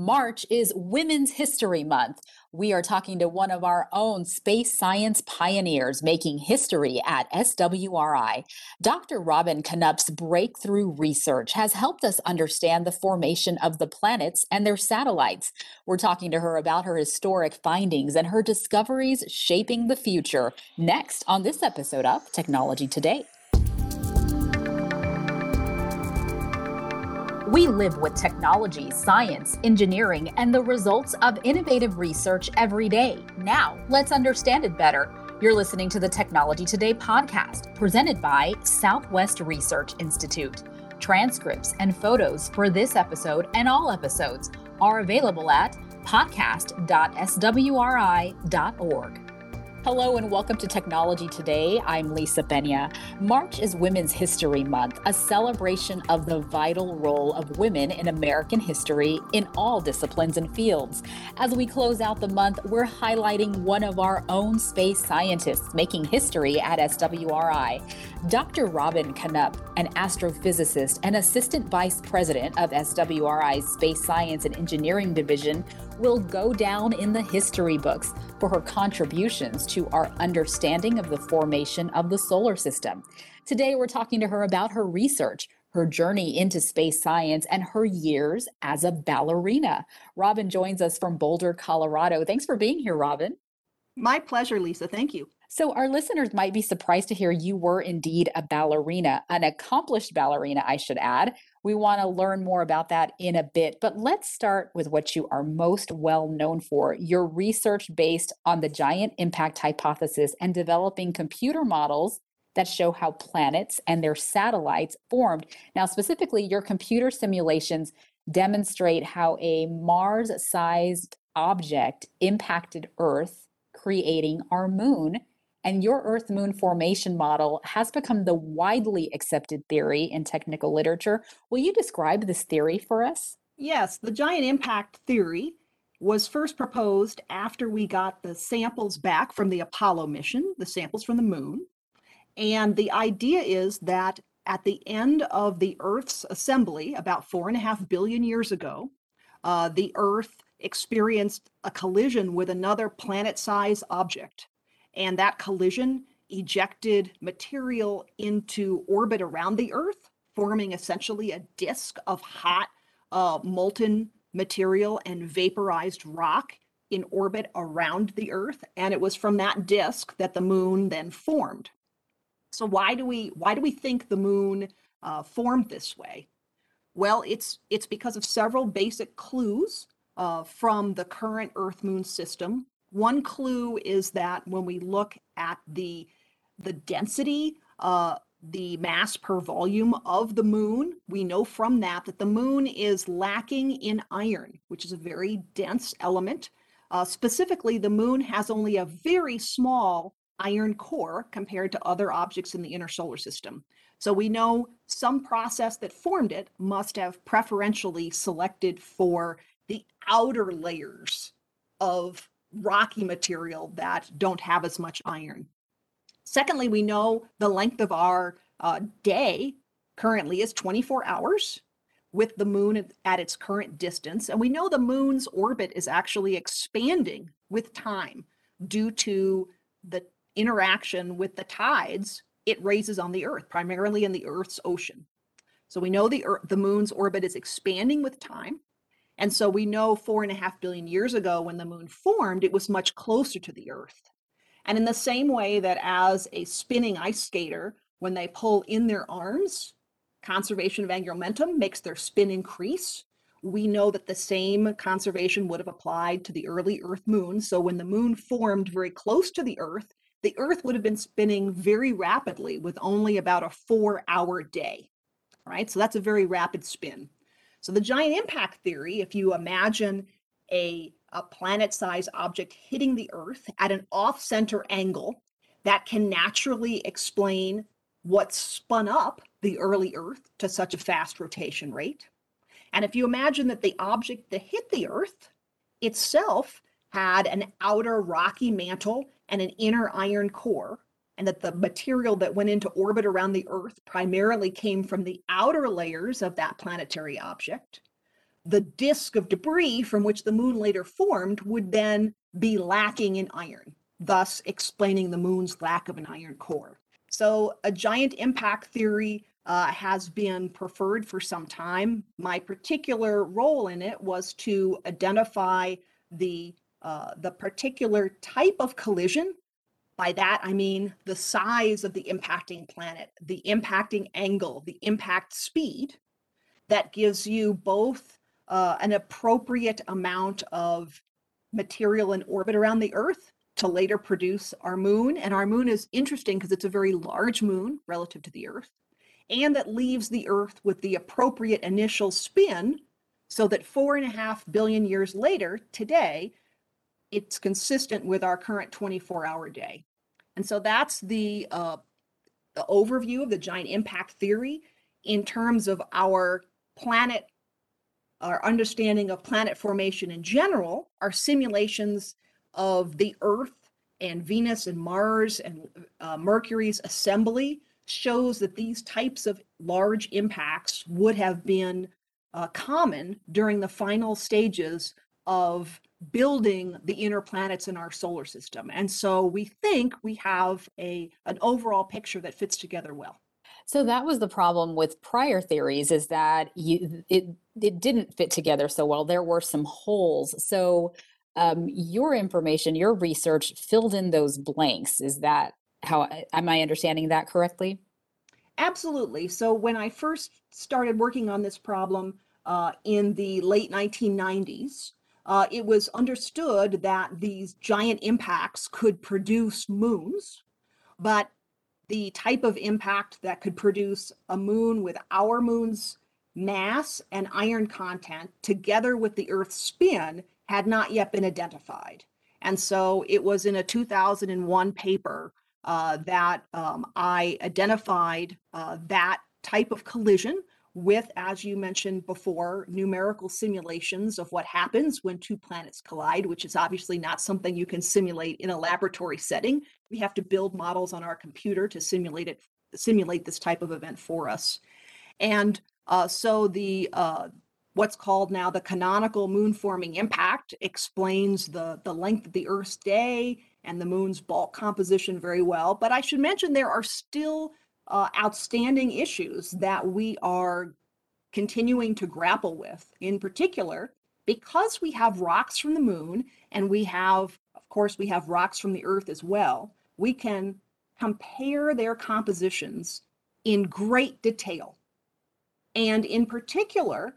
March is Women's History Month. We are talking to one of our own space science pioneers making history at SWRI. Dr. Robin Canup's breakthrough research has helped us understand the formation of the planets and their satellites. We're talking to her about her historic findings and her discoveries shaping the future next on this episode of Technology Today. We live with technology, science, engineering, and the results of innovative research every day. Now, let's understand it better. You're listening to the Technology Today podcast, presented by Southwest Research Institute. Transcripts and photos for this episode and all episodes are available at podcast.swri.org. Hello and welcome to Technology Today. I'm Lisa Peña. March is Women's History Month, a celebration of the vital role of women in American history in all disciplines and fields. As we close out the month, we're highlighting one of our own space scientists making history at SWRI. Dr. Robin Canup, an astrophysicist and assistant vice president of SWRI's Space Science and Engineering Division, will go down in the history books for her contributions to our understanding of the formation of the solar system. Today, we're talking to her about her research, her journey into space science, and her years as a ballerina. Robin joins us from Boulder, Colorado. Thanks for being here, Robin. My pleasure, Lisa. Thank you. So, our listeners might be surprised to hear you were indeed a ballerina, an accomplished ballerina, I should add. We want to learn more about that in a bit, but let's start with what you are most well known for your research based on the giant impact hypothesis and developing computer models that show how planets and their satellites formed. Now, specifically, your computer simulations demonstrate how a Mars sized object impacted Earth, creating our moon and your Earth Moon formation model has become the widely accepted theory in technical literature. Will you describe this theory for us? Yes, the giant impact theory was first proposed after we got the samples back from the Apollo mission, the samples from the moon. And the idea is that at the end of the Earth's assembly, about four and a half billion years ago, uh, the Earth experienced a collision with another planet sized object and that collision ejected material into orbit around the Earth, forming essentially a disk of hot, uh, molten material and vaporized rock in orbit around the Earth. And it was from that disk that the moon then formed. So why do we why do we think the moon uh, formed this way? Well, it's it's because of several basic clues uh, from the current Earth Moon system one clue is that when we look at the the density, uh, the mass per volume of the moon, we know from that that the moon is lacking in iron, which is a very dense element. Uh, specifically, the moon has only a very small iron core compared to other objects in the inner solar system. So we know some process that formed it must have preferentially selected for the outer layers of rocky material that don't have as much iron. Secondly, we know the length of our uh, day currently is 24 hours with the moon at its current distance. And we know the moon's orbit is actually expanding with time due to the interaction with the tides it raises on the Earth, primarily in the Earth's ocean. So we know the Earth, the moon's orbit is expanding with time. And so we know four and a half billion years ago when the moon formed, it was much closer to the Earth. And in the same way that as a spinning ice skater, when they pull in their arms, conservation of angular momentum makes their spin increase. We know that the same conservation would have applied to the early Earth moon. So when the moon formed very close to the Earth, the Earth would have been spinning very rapidly with only about a four hour day. Right. So that's a very rapid spin. So the giant impact theory, if you imagine a, a planet-sized object hitting the Earth at an off-center angle, that can naturally explain what spun up the early Earth to such a fast rotation rate. And if you imagine that the object that hit the Earth itself had an outer rocky mantle and an inner iron core, and that the material that went into orbit around the Earth primarily came from the outer layers of that planetary object, the disk of debris from which the moon later formed would then be lacking in iron, thus explaining the moon's lack of an iron core. So, a giant impact theory uh, has been preferred for some time. My particular role in it was to identify the uh, the particular type of collision. By that, I mean the size of the impacting planet, the impacting angle, the impact speed that gives you both uh, an appropriate amount of material in orbit around the Earth to later produce our moon. And our moon is interesting because it's a very large moon relative to the Earth, and that leaves the Earth with the appropriate initial spin so that four and a half billion years later, today, it's consistent with our current 24 hour day. And so that's the, uh, the overview of the giant impact theory in terms of our planet, our understanding of planet formation in general, our simulations of the Earth and Venus and Mars and uh, Mercury's assembly shows that these types of large impacts would have been uh, common during the final stages of building the inner planets in our solar system. And so we think we have a an overall picture that fits together well. So that was the problem with prior theories is that you it it didn't fit together so well. There were some holes. So um, your information, your research filled in those blanks. Is that how am I understanding that correctly? Absolutely. So when I first started working on this problem uh, in the late 1990s, uh, it was understood that these giant impacts could produce moons, but the type of impact that could produce a moon with our moon's mass and iron content together with the Earth's spin had not yet been identified. And so it was in a 2001 paper uh, that um, I identified uh, that type of collision with, as you mentioned before, numerical simulations of what happens when two planets collide, which is obviously not something you can simulate in a laboratory setting. We have to build models on our computer to simulate it, simulate this type of event for us. And uh, so the uh, what's called now the canonical moon forming impact explains the the length of the Earth's day and the moon's bulk composition very well. But I should mention there are still uh, outstanding issues that we are continuing to grapple with. In particular, because we have rocks from the moon and we have, of course, we have rocks from the earth as well, we can compare their compositions in great detail. And in particular,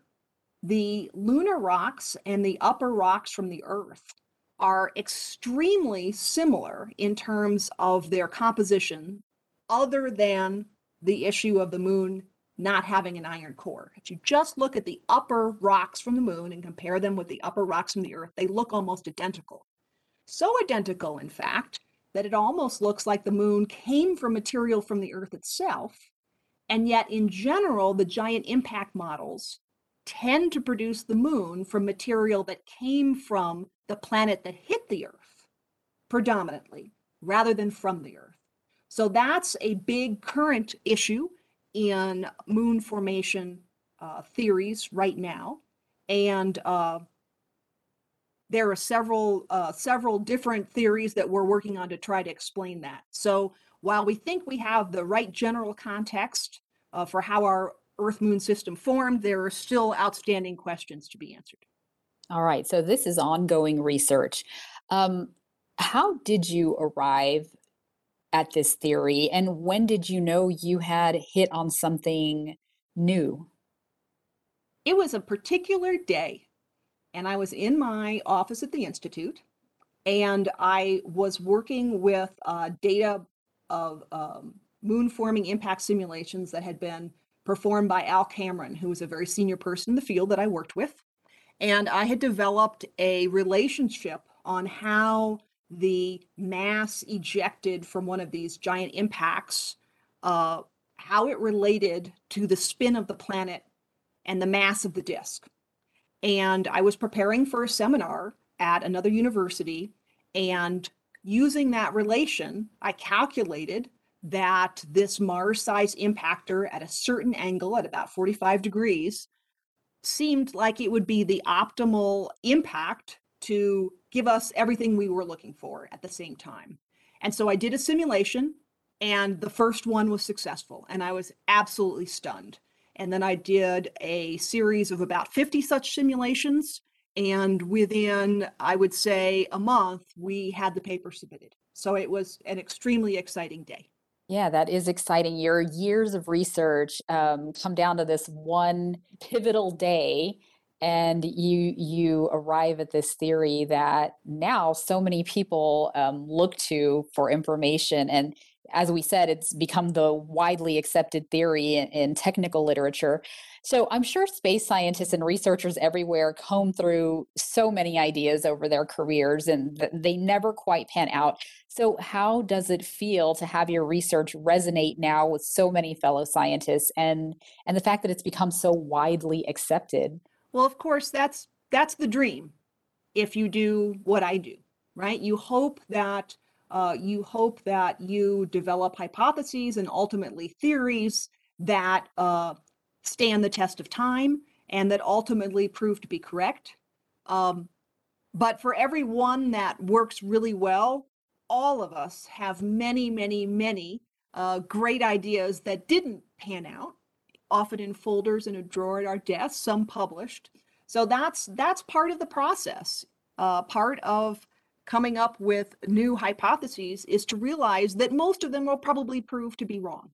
the lunar rocks and the upper rocks from the earth are extremely similar in terms of their composition other than the issue of the moon not having an iron core. If you just look at the upper rocks from the moon and compare them with the upper rocks from the earth, they look almost identical. So identical, in fact, that it almost looks like the moon came from material from the earth itself. And yet, in general, the giant impact models tend to produce the moon from material that came from the planet that hit the earth predominantly, rather than from the earth. So that's a big current issue in moon formation uh, theories right now. And uh, there are several uh, several different theories that we're working on to try to explain that. So while we think we have the right general context uh, for how our Earth Moon system formed, there are still outstanding questions to be answered. All right. So this is ongoing research. Um, how did you arrive at this theory? And when did you know you had hit on something new? It was a particular day, and I was in my office at the Institute, and I was working with uh, data of um, moon forming impact simulations that had been performed by Al Cameron, who was a very senior person in the field that I worked with. And I had developed a relationship on how the mass ejected from one of these giant impacts, uh, how it related to the spin of the planet and the mass of the disk. And I was preparing for a seminar at another university, and using that relation, I calculated that this Mars sized impactor at a certain angle, at about 45 degrees, seemed like it would be the optimal impact to give us everything we were looking for at the same time. And so I did a simulation, and the first one was successful, and I was absolutely stunned. And then I did a series of about 50 such simulations. And within, I would say, a month, we had the paper submitted. So it was an extremely exciting day. Yeah, that is exciting. Your years of research um, come down to this one pivotal day, and you you arrive at this theory that now so many people um, look to for information. And as we said, it's become the widely accepted theory in, in, technical literature. So I'm sure space scientists and researchers everywhere comb through so many ideas over their careers and th- they never quite pan out. So, how does it feel to have your research resonate now with so many fellow scientists and, and the fact that it's become so widely accepted? Well, of course, that's that's the dream if you do what I do, right? You hope that uh, you hope that you develop hypotheses and ultimately theories that uh, stand the test of time and that ultimately prove to be correct. Um, but for every one that works really well, all of us have many, many, many uh, great ideas that didn't pan out, often in folders in a drawer at our desk, some published. So that's that's part of the process. Uh, part of coming up with new hypotheses is to realize that most of them will probably prove to be wrong.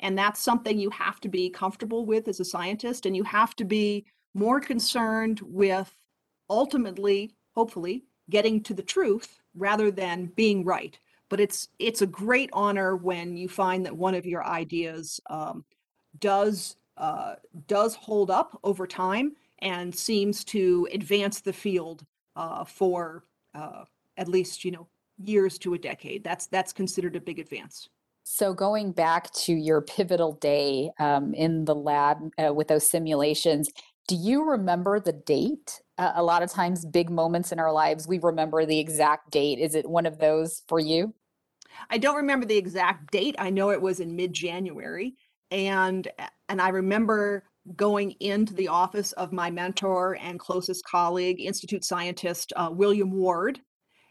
And that's something you have to be comfortable with as a scientist, and you have to be more concerned with ultimately, hopefully, getting to the truth rather than being right. But it's it's a great honor when you find that one of your ideas um, does uh, does hold up over time and seems to advance the field uh, for uh, at least you know years to a decade. That's that's considered a big advance. So going back to your pivotal day um, in the lab uh, with those simulations, do you remember the date? Uh, a lot of times, big moments in our lives, we remember the exact date. Is it one of those for you? I don't remember the exact date. I know it was in mid-January, and and I remember going into the office of my mentor and closest colleague, Institute scientist uh, William Ward,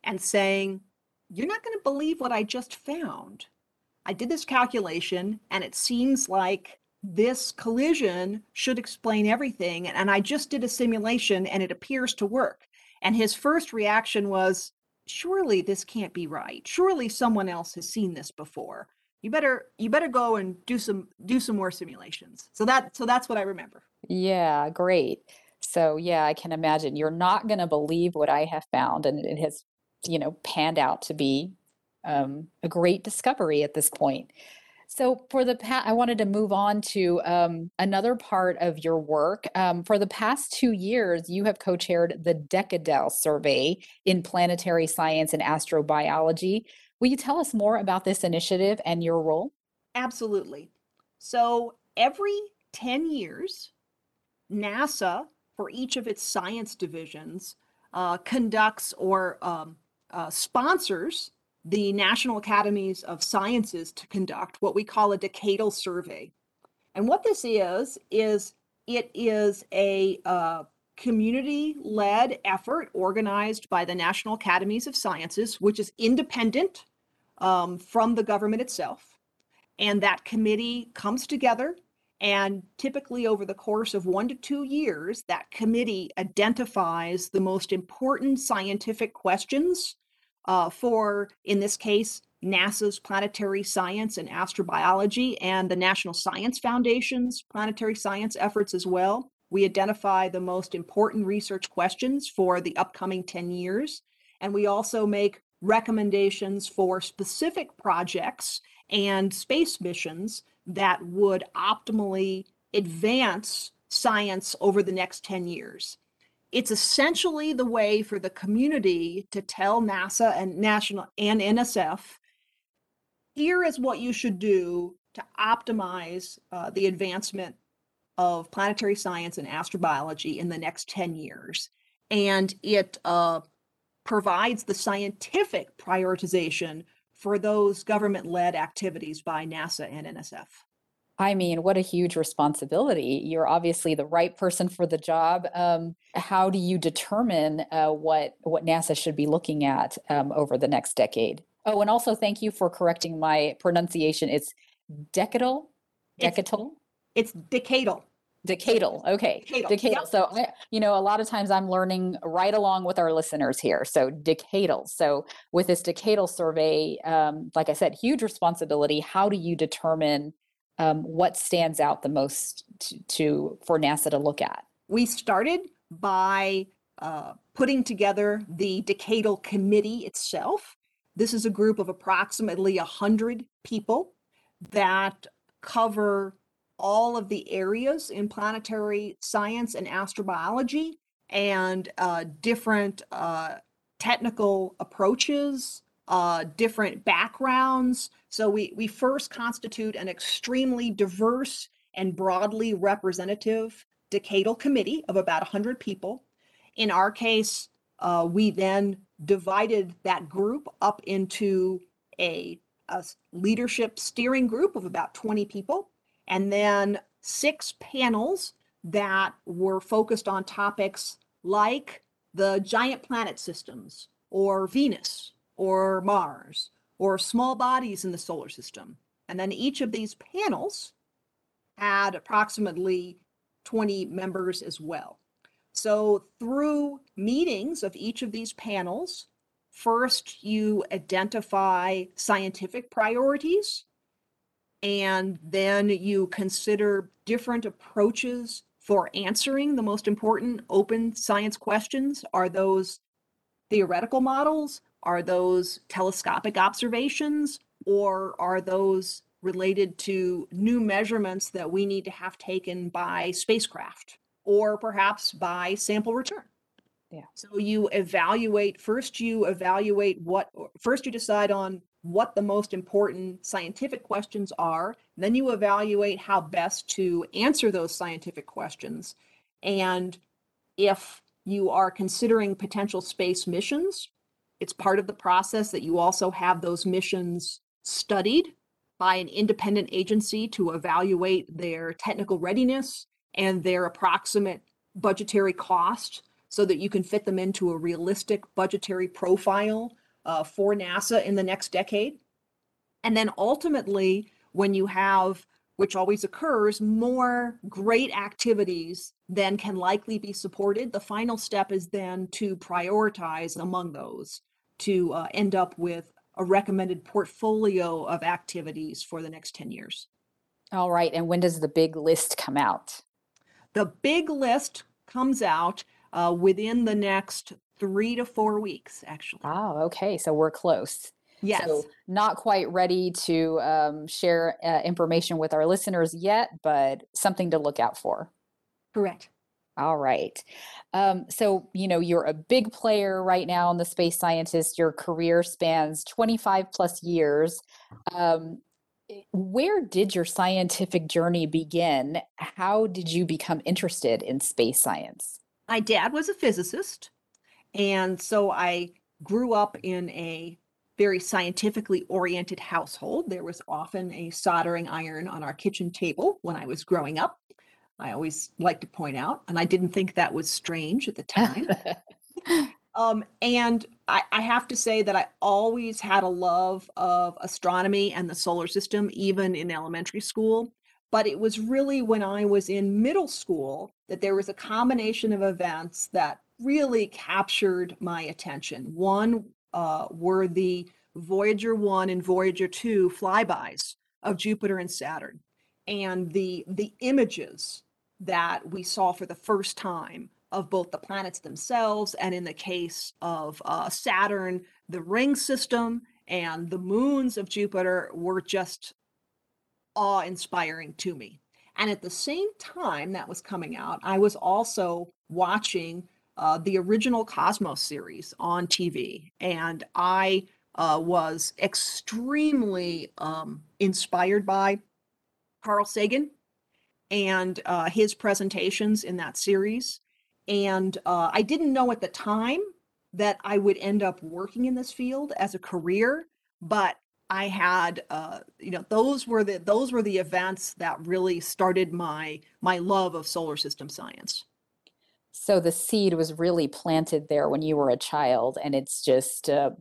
and saying, You're not going to believe what I just found. I did this calculation and it seems like this collision should explain everything. And I just did a simulation and it appears to work. And his first reaction was, Surely this can't be right. Surely someone else has seen this before. You better you better go and do some do some more simulations. So that so that's what I remember. Yeah, great. So yeah, I can imagine you're not going to believe what I have found, and it has you know, panned out to be um, a great discovery at this point. So, for the past, I wanted to move on to um, another part of your work. Um, for the past two years, you have co chaired the Decadal survey in planetary science and astrobiology. Will you tell us more about this initiative and your role? Absolutely. So, every 10 years, NASA, for each of its science divisions, uh, conducts or um, uh, sponsors the National Academies of Sciences to conduct what we call a decadal survey. And what this is, is it is a uh, community led effort organized by the National Academies of Sciences, which is independent um, from the government itself. And that committee comes together, and typically over the course of one to two years, that committee identifies the most important scientific questions uh, for, in this case, NASA's planetary science and astrobiology and the National Science Foundation's planetary science efforts as well. We identify the most important research questions for the upcoming 10 years. And we also make recommendations for specific projects and space missions that would optimally advance science over the next 10 years it's essentially the way for the community to tell NASA and national and NSF here is what you should do to optimize uh, the advancement of planetary science and astrobiology in the next 10 years. And it uh, provides the scientific prioritization for those government led activities by NASA and NSF. I mean, what a huge responsibility. You're obviously the right person for the job. Um, how do you determine uh, what what NASA should be looking at um, over the next decade? Oh, and also thank you for correcting my pronunciation. It's decadal, decadal. It's, it's decadal. Decadal. Okay. Decadal. decadal. Yep. So, I, you know, a lot of times I'm learning right along with our listeners here. So, decadal. So, with this decadal survey, um, like I said, huge responsibility. How do you determine um, what stands out the most to, to, for NASA to look at? We started by uh, putting together the decadal committee itself. This is a group of approximately 100 people that cover all of the areas in planetary science and astrobiology and uh, different uh, technical approaches, uh, different backgrounds. So we, we first constitute an extremely diverse and broadly representative decadal committee of about 100 people. In our case, uh, we then divided that group up into a, a leadership steering group of about 20 people and then six panels that were focused on topics like the giant planet systems or Venus or Mars or small bodies in the solar system. And then each of these panels had approximately 20 members as well. So, through meetings of each of these panels, first you identify scientific priorities and then you consider different approaches for answering the most important open science questions. Are those theoretical models? Are those telescopic observations? Or are those related to new measurements that we need to have taken by spacecraft or perhaps by sample return? Yeah. So you evaluate first you evaluate what first you decide on what the most important scientific questions are. Then you evaluate how best to answer those scientific questions. And if you are considering potential space missions, it's part of the process that you also have those missions studied by an independent agency to evaluate their technical readiness and their approximate budgetary cost so that you can fit them into a realistic budgetary profile uh, for NASA in the next decade. And then ultimately, when you have, which always occurs, more great activities than can likely be supported, the final step is then to prioritize among those to uh, end up with a recommended portfolio of activities for the next 10 years. All right. And when does the big list come out? The big list comes out uh, within the next three to four weeks, actually. Oh, okay. So we're close. Yes. So not quite ready to um, share uh, information with our listeners yet, but something to look out for. Correct. All right. Um, so, you know, you're a big player right now in the space scientist. Your career spans 25 plus years. Um, eh, where did your scientific journey begin? How did you become interested in space science? My dad was a physicist. And so I grew up in a very scientifically oriented household. There was often a soldering iron on our kitchen table when I was growing up. I always like to point out, and I didn't think that was strange at the time. um, and I, I have to say that I always had a love of astronomy and the solar system, even in elementary school. But it was really when I was in middle school that there was a combination of events that really captured my attention. One uh, were the Voyager 1 and Voyager 2 flybys of Jupiter and Saturn and the the images that we saw for the first time of both the planets themselves and in the case of uh, Saturn, the ring system and the moons of Jupiter were just awe inspiring to me. And at the same time that was coming out, I was also watching uh, the original Cosmos series on TV. And I uh, was extremely um, inspired by Carl Sagan and uh, his presentations in that series. And uh, I didn't know at the time that I would end up working in this field as a career, but I had, uh, you know, those were the those were the events that really started my my love of solar system science. So the seed was really planted there when you were a child, and it's just uh,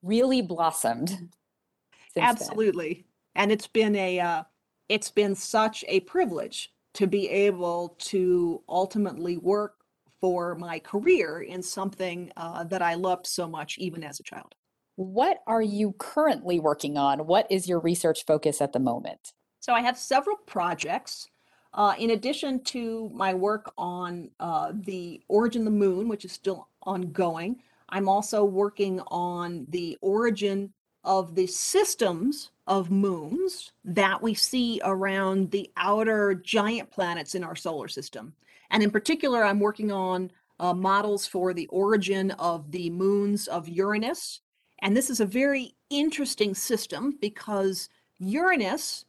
really blossomed. Absolutely, then. and it's been a uh, it's been such a privilege to be able to ultimately work for my career in something uh, that I loved so much, even as a child. What are you currently working on? What is your research focus at the moment? So I have several projects. Uh, in addition to my work on uh, the origin of the moon, which is still ongoing, I'm also working on the origin of the systems of moons that we see around the outer giant planets in our solar system. And in particular, I'm working on uh, models for the origin of the moons of Uranus. And this is a very interesting system because Uranus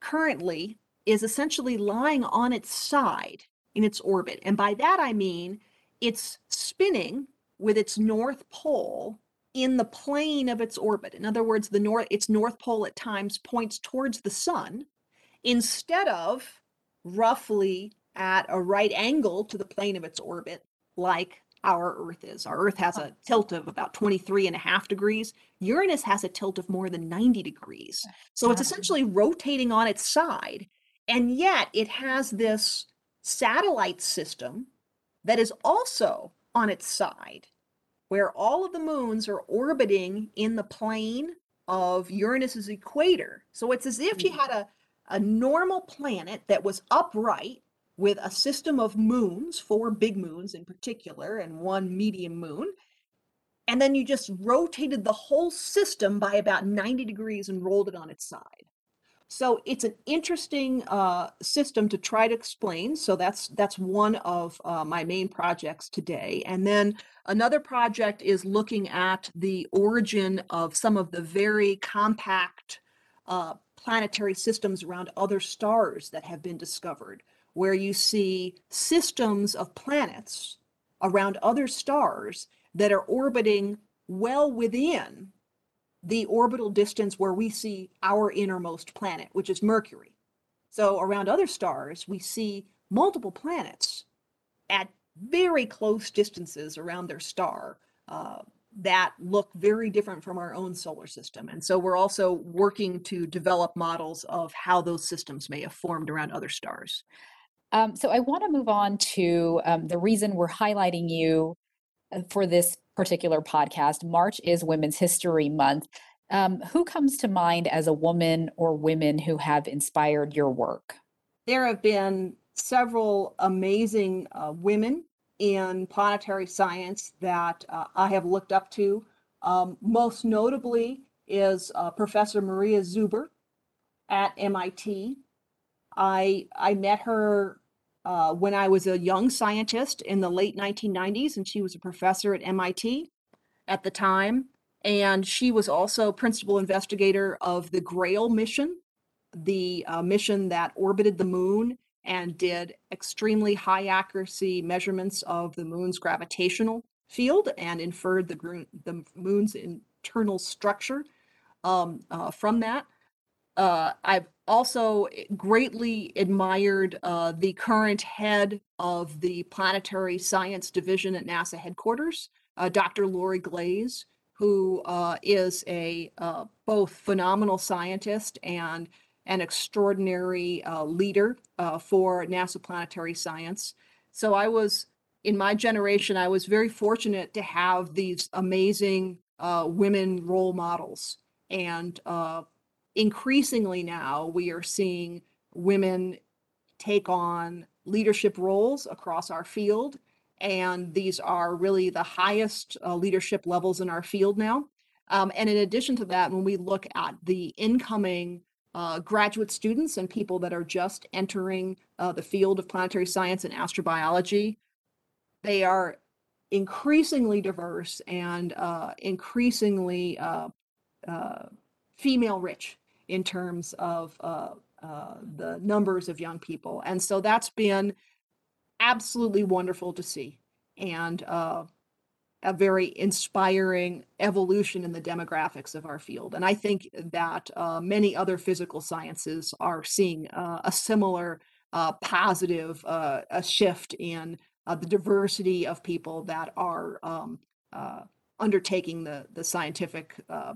currently is essentially lying on its side in its orbit. And by that I mean it's spinning with its north pole in the plane of its orbit. In other words, the north its north pole at times points towards the sun instead of roughly at a right angle to the plane of its orbit like our earth is. Our earth has a tilt of about 23 and a half degrees. Uranus has a tilt of more than 90 degrees. So it's essentially rotating on its side. And yet it has this satellite system that is also on its side where all of the moons are orbiting in the plane of Uranus's equator. So it's as if you hmm. had a, a normal planet that was upright with a system of moons, four big moons in particular, and one medium moon. And then you just rotated the whole system by about 90 degrees and rolled it on its side. So it's an interesting uh, system to try to explain. So that's that's one of uh, my main projects today. And then another project is looking at the origin of some of the very compact uh, planetary systems around other stars that have been discovered, where you see systems of planets around other stars that are orbiting well within the orbital distance where we see our innermost planet, which is Mercury. So around other stars, we see multiple planets at very close distances around their star uh, that look very different from our own solar system. And so we're also working to develop models of how those systems may have formed around other stars. Um, so I want to move on to um, the reason we're highlighting you uh, for this particular podcast. March is Women's History Month. Um, who comes to mind as a woman or women who have inspired your work? There have been several amazing uh, women in planetary science that uh, I have looked up to. Um, most notably is uh, Professor Maria Zuber at MIT. I I met her uh, when I was a young scientist in the late 1990s, and she was a professor at MIT at the time. And she was also principal investigator of the Grail mission, the uh, mission that orbited the moon and did extremely high accuracy measurements of the moon's gravitational field and inferred the, the moon's internal structure um, uh, from that. Uh, I've also greatly admired uh, the current head of the Planetary Science Division at NASA headquarters, uh, Dr. Lori Glaze, who uh, is a uh, both phenomenal scientist and an extraordinary uh, leader for NASA planetary science. So I was, in my generation, I was very fortunate to have these amazing women role models. And increasingly now we are seeing women take on leadership roles across our field and these are really the highest uh, leadership levels in our field now. Um, and in addition to that when we look at the incoming uh, graduate students and people that are just entering uh, the field of planetary science and astrobiology they are increasingly diverse and uh, increasingly uh, uh, female rich in terms of uh, uh, the numbers of young people. And so that's been absolutely wonderful to see. And uh, a very inspiring evolution in the demographics of our field. And I think that uh, many other physical sciences are seeing uh, a similar uh, positive a shift in the diversity of people that are um, undertaking the, the scientific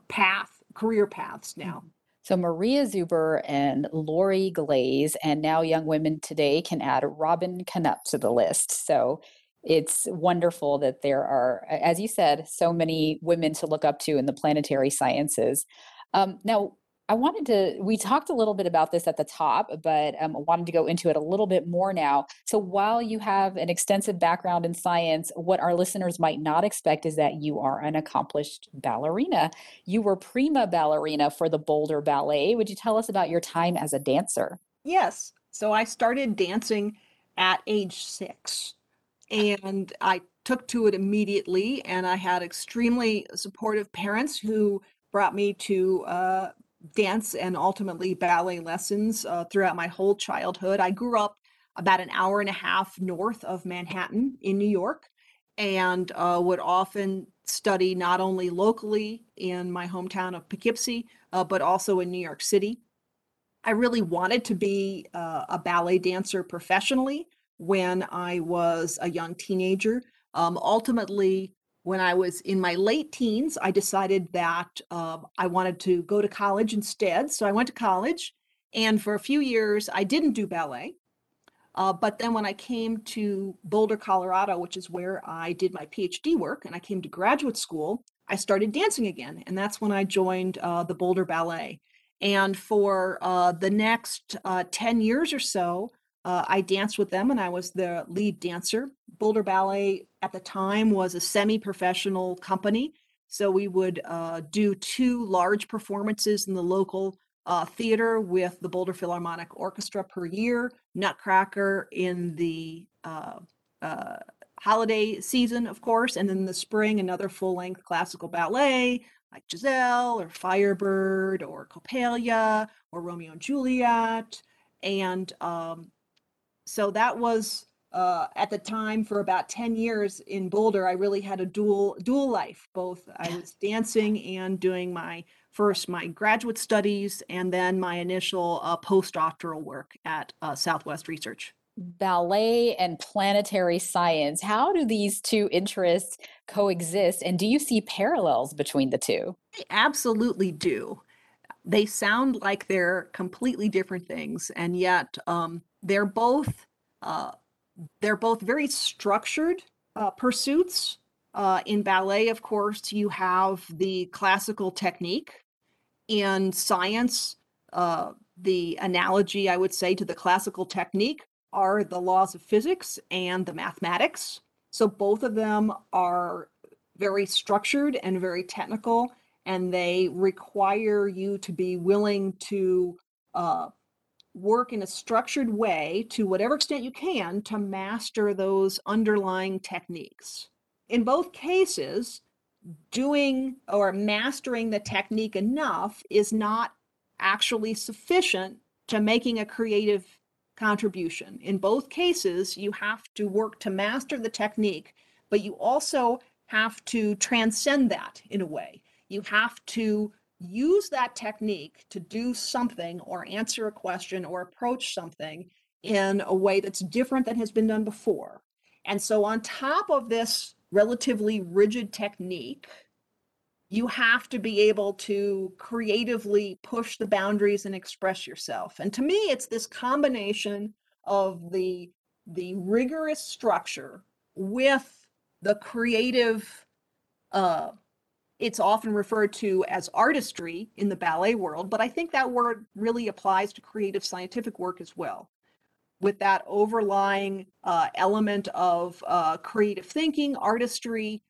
path, career paths now. Mm-hmm. So Maria Zuber and Lori Glaze, and now young women today can add Robin Canup to the list. So it's wonderful that there are, as you said, so many women to look up to in the planetary sciences. Um, now, I wanted to, we talked a little bit about this at the top, but um, I wanted to go into it a little bit more now. So, while you have an extensive background in science, what our listeners might not expect is that you are an accomplished ballerina. You were prima ballerina for the Boulder Ballet. Would you tell us about your time as a dancer? Yes. So, I started dancing at age six and I took to it immediately. And I had extremely supportive parents who brought me to uh, dance and ultimately ballet lessons uh, throughout my whole childhood. I grew up about an hour and a half north of Manhattan in New York and uh, would often study not only locally in my hometown of Poughkeepsie, uh, but also in New York City. I really wanted to be uh, a ballet dancer professionally when I was a young teenager. Um, ultimately, when I was in my late teens, I decided that uh, I wanted to go to college instead. So I went to college, and for a few years, I didn't do ballet. Uh, but then when I came to Boulder, Colorado, which is where I did my PhD work, and I came to graduate school, I started dancing again. And that's when I joined uh, the Boulder Ballet. And for uh, the next uh, 10 years or so, uh, I danced with them and I was the lead dancer. Boulder Ballet at the time was a semi professional company. So we would uh, do two large performances in the local uh, theater with the Boulder Philharmonic Orchestra per year, Nutcracker in the uh, uh, holiday season, of course, and then in the spring, another full length classical ballet like Giselle or Firebird or Coppelia or Romeo and Juliet. And um, so that was uh, at the time for about 10 years in Boulder, I really had a dual dual life. Both I was dancing and doing my first my graduate studies and then my initial uh, postdoctoral work at uh, Southwest Research. Ballet and planetary science. How do these two interests coexist? And do you see parallels between the two? They absolutely do. They sound like they're completely different things, and yet um, they're both uh, they're both very structured uh, pursuits. Uh, in ballet, of course, you have the classical technique. In science, uh, the analogy I would say to the classical technique are the laws of physics and the mathematics. So both of them are very structured and very technical, and they require you to be willing to uh, work in a structured way to whatever extent you can to master those underlying techniques. In both cases, doing or mastering the technique enough is not actually sufficient to making a creative contribution. In both cases, you have to work to master the technique, but you also have to transcend that in a way. You have to use that technique to do something or answer a question or approach something in a way that's different than has been done before. And so, on top of this relatively rigid technique, you have to be able to creatively push the boundaries and express yourself. And to me, it's this combination of the, the rigorous structure with the creative uh, it's often referred to as artistry in the ballet world, but I think that word really applies to creative scientific work as well. With that overlying uh, element of uh, creative thinking, artistry,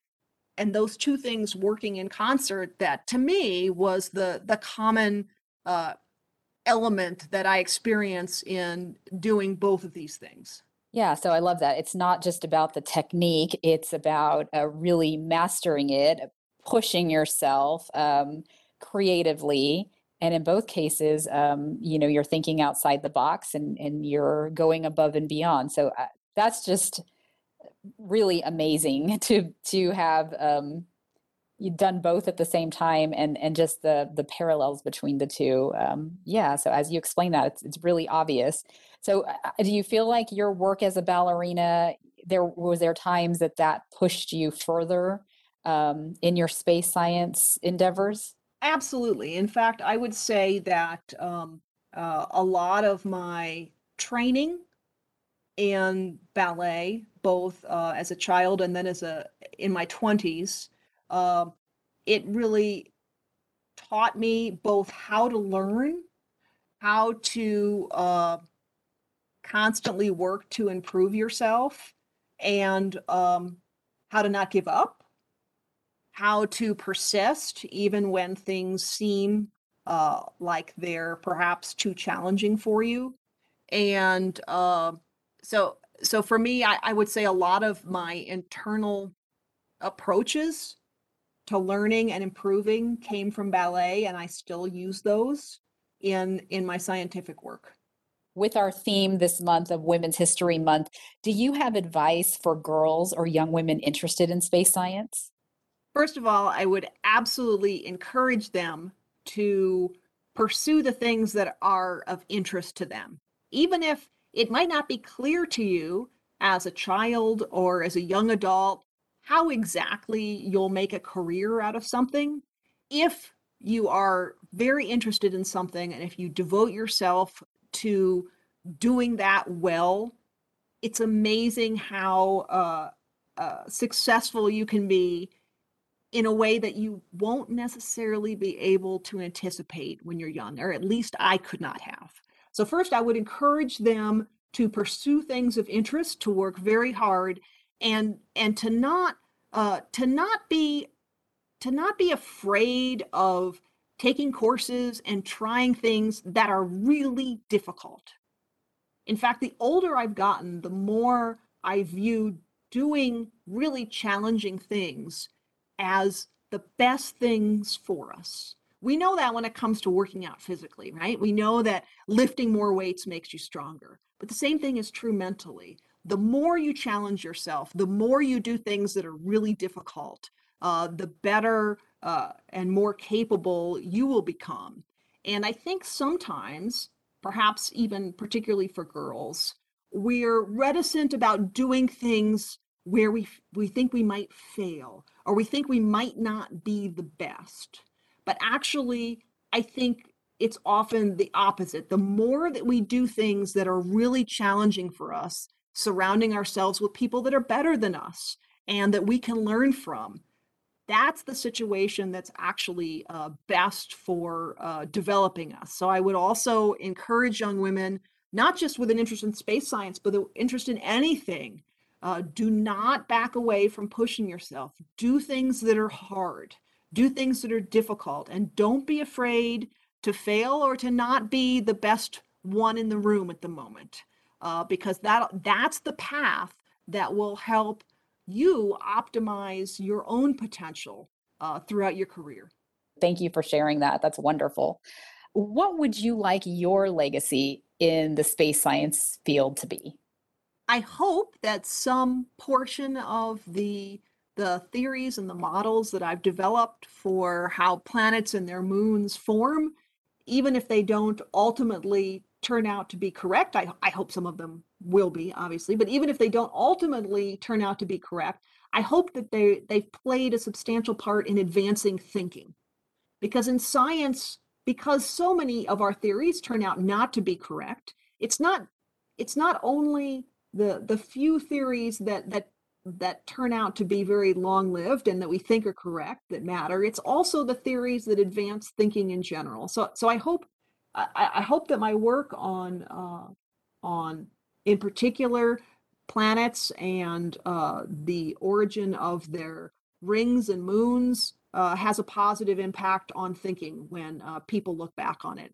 and those two things working in concert, that to me was the the common uh, element that I experience in doing both of these things. Yeah, so I love that. It's not just about the technique, it's about uh, really mastering it, pushing yourself um, creatively and in both cases um, you know you're thinking outside the box and and you're going above and beyond. So uh, that's just really amazing to to have um, you've done both at the same time and and just the the parallels between the two. Um, yeah so as you explain that it's, it's really obvious. So uh, uh, do you feel like your work as a ballerina there was there times that that pushed you further um, in your space science endeavors? Absolutely. In fact i would say that um, uh, a lot of my training in ballet both uh, as a child and then as a in my 20s uh, it really taught me both how to learn, how to uh, constantly work to improve yourself, and um, how to not give up, how to persist even when things seem uh, like they're perhaps too challenging for you. And uh, so, so for me, I, I would say a lot of my internal approaches to learning and improving came from ballet and I still use those in in my scientific work. With our theme this month of Women's History Month, do you have advice for girls or young women interested in space science? First of all, I would absolutely encourage them to pursue the things that are of interest to them. Even if it might not be clear to you as a child or as a young adult how exactly you'll make a career out of something if you are very interested in something and if you devote yourself to doing that well it's amazing how uh, uh, successful you can be in a way that you won't necessarily be able to anticipate when you're young or at least i could not have so first i would encourage them to pursue things of interest to work very hard and and to not uh, to not be to not be afraid of taking courses and trying things that are really difficult. In fact, the older I've gotten, the more I view doing really challenging things as the best things for us. We know that when it comes to working out physically, right? We know that lifting more weights makes you stronger. But the same thing is true mentally the more you challenge yourself, the more you do things that are really difficult, uh, the better uh, and more capable you will become. And I think sometimes, perhaps even particularly for girls, we're reticent about doing things where we we think we might fail or we think we might not be the best. But actually, I think it's often the opposite. The more that we do things that are really challenging for us, surrounding ourselves with people that are better than us and that we can learn from. That's the situation that's actually uh, best for uh, developing us. So I would also encourage young women, not just with an interest in space science, but an interest in anything. Uh, do not back away from pushing yourself. Do things that are hard. Do things that are difficult. And don't be afraid to fail or to not be the best one in the room at the moment uh, because that that's the path that will help you optimize your own potential uh, throughout your career. Thank you for sharing that. That's wonderful. What would you like your legacy in the space science field to be? I hope that some portion of the the theories and the models that I've developed for how planets and their moons form, even if they don't ultimately turn out to be correct, I, I hope some of them will be, obviously, but even if they don't ultimately turn out to be correct, I hope that they, they've played a substantial part in advancing thinking. Because in science, because so many of our theories turn out not to be correct, it's not it's not only the the few theories that that that turn out to be very long lived and that we think are correct that matter it's also the theories that advance thinking in general so so i hope I, I hope that my work on uh, on in particular planets and uh, the origin of their rings and moons uh, has a positive impact on thinking when uh, people look back on it.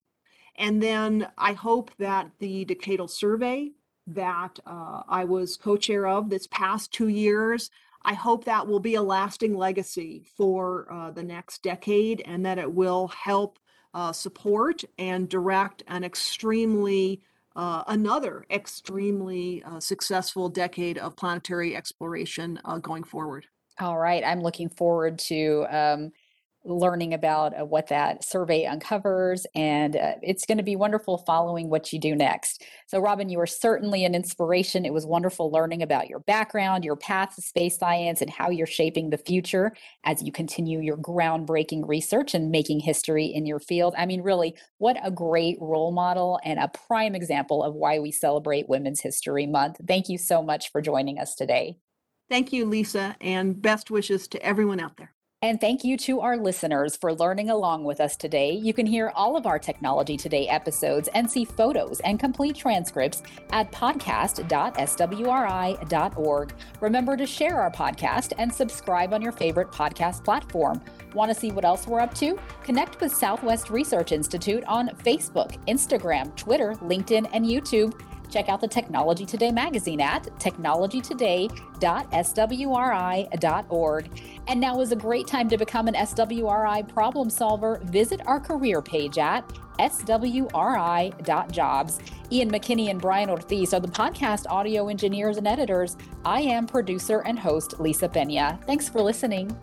And then I hope that the decadal survey that uh, I was co-chair of this past two years, I hope that will be a lasting legacy for uh, the next decade and that it will help uh, support and direct an extremely uh, another extremely uh, successful decade of planetary exploration uh, going forward. All right. I'm looking forward to um, learning about uh, what that survey uncovers. And uh, it's going to be wonderful following what you do next. So, Robin, you are certainly an inspiration. It was wonderful learning about your background, your path to space science, and how you're shaping the future as you continue your groundbreaking research and making history in your field. I mean, really, what a great role model and a prime example of why we celebrate Women's History Month. Thank you so much for joining us today. Thank you, Lisa, and best wishes to everyone out there. And thank you to our listeners for learning along with us today. You can hear all of our Technology Today episodes and see photos and complete transcripts at podcast.swri.org. Remember to share our podcast and subscribe on your favorite podcast platform. Want to see what else we're up to? Connect with Southwest Research Institute on Facebook, Instagram, Twitter, LinkedIn, and YouTube. Check out the Technology Today magazine at technologytoday.swri.org. And now is a great time to become an SWRI problem solver. Visit our career page at swri.jobs. Ian McKinney and Brian Ortiz are the podcast audio engineers and editors. I am producer and host Lisa Peña. Thanks for listening.